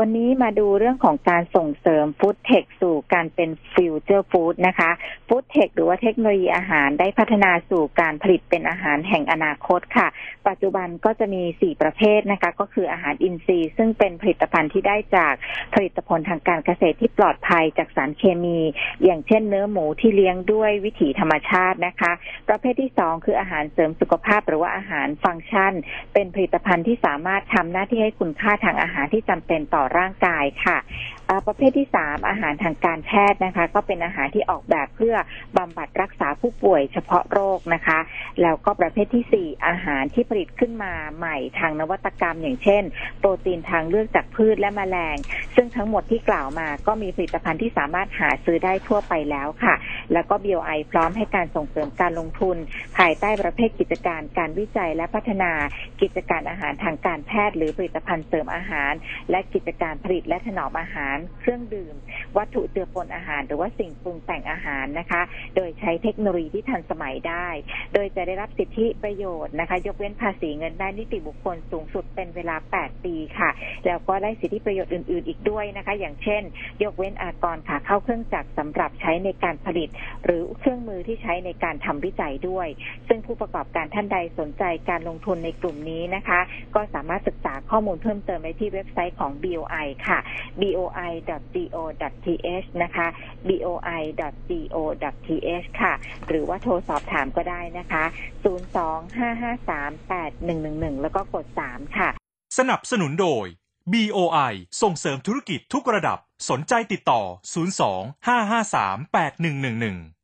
วันนี้มาดูเรื่องของการส่งเสริม food tech สู่การเป็น future food นะคะ food tech หรือว่าเทคโนโลยีอาหารได้พัฒนาสู่การผลิตเป็นอาหารแห่งอนาคตค่ะ ปัจจุบันก็จะมี 4 ประเภทนะคะ ก็คืออาหารอินทรีย์ ซึ่งเป็นผลิตภัณฑ์ที่ได้จากผลิตผลทางการเกษตรที่ปลอดภัยจากสารเคมี อย่างเช่นเนื้อหมูที่เลี้ยงด้วยวิถีธรรมชาตินะคะ ประเภทที่ 2 คืออาหารเสริมสุขภาพหรือว่าอาหารฟังก์ชัน เป็นผลิตภัณฑ์ที่สามารถทำหน้าที่ให้คุณค่าทางอาหารที่จำเป็นต่อร่างกายค่ะประเภทที่สามอาหารทางการแพทย์นะคะ ก็เป็นอาหารที่ออกแบบเพื่อบำบัดรักษาผู้ป่วยเฉพาะโรคนะคะ แล้วก็ประเภทที่สี่อาหารที่ผลิตขึ้นมาใหม่ทางนวัตกรรม อย่างเช่น โปรตีนทางเลือกจากพืชและแมลง ซึ่งทั้งหมดที่กล่าวมาก็มีผลิตภัณฑ์ที่สามารถหาซื้อได้ทั่วไปแล้วค่ะ แล้วก็ BOI พร้อมให้การส่งเสริมการลงทุน ภายใต้ประเภทกิจการการวิจัยและพัฒนากิจการอาหารทางการแพทย์ หรือผลิตภัณฑ์เสริมอาหาร และกิจการผลิตและถนอมอาหาร เครื่องดื่ม วัตถุเจือปนอาหาร หรือว่าสิ่งปรุงแต่งอาหารนะคะ โดยใช้เทคโนโลยีที่ทันสมัยได้ โดยจะได้รับสิทธิประโยชน์นะคะ ยกเว้นภาษีเงินได้นิติบุคคลสูงสุดเป็นเวลา 8 ปีค่ะ แล้วก็ได้สิทธิประโยชน์อื่น ๆ อีกด้วยนะคะ อย่างเช่น ยกเว้นอากรค่ะเข้าเครื่องจักรสำหรับใช้ในการผลิตหรือเครื่องมือที่ใช้ในการทำวิจัยด้วย ซึ่งผู้ประกอบการท่านใดสนใจการลงทุนในกลุ่มนี้นะคะ ก็สามารถศึกษาข้อมูลเพิ่มเติมได้ที่เว็บไซต์ของ BOI ค่ะ boi.go.th นะคะ boi.go.th ค่ะ หรือว่าโทรสอบถามก็ได้นะคะ 025538111 แล้วก็กด 3 ค่ะ สนับสนุนโดย BOI ส่งเสริมธุรกิจทุกระดับ สนใจติดต่อ 02 553 8111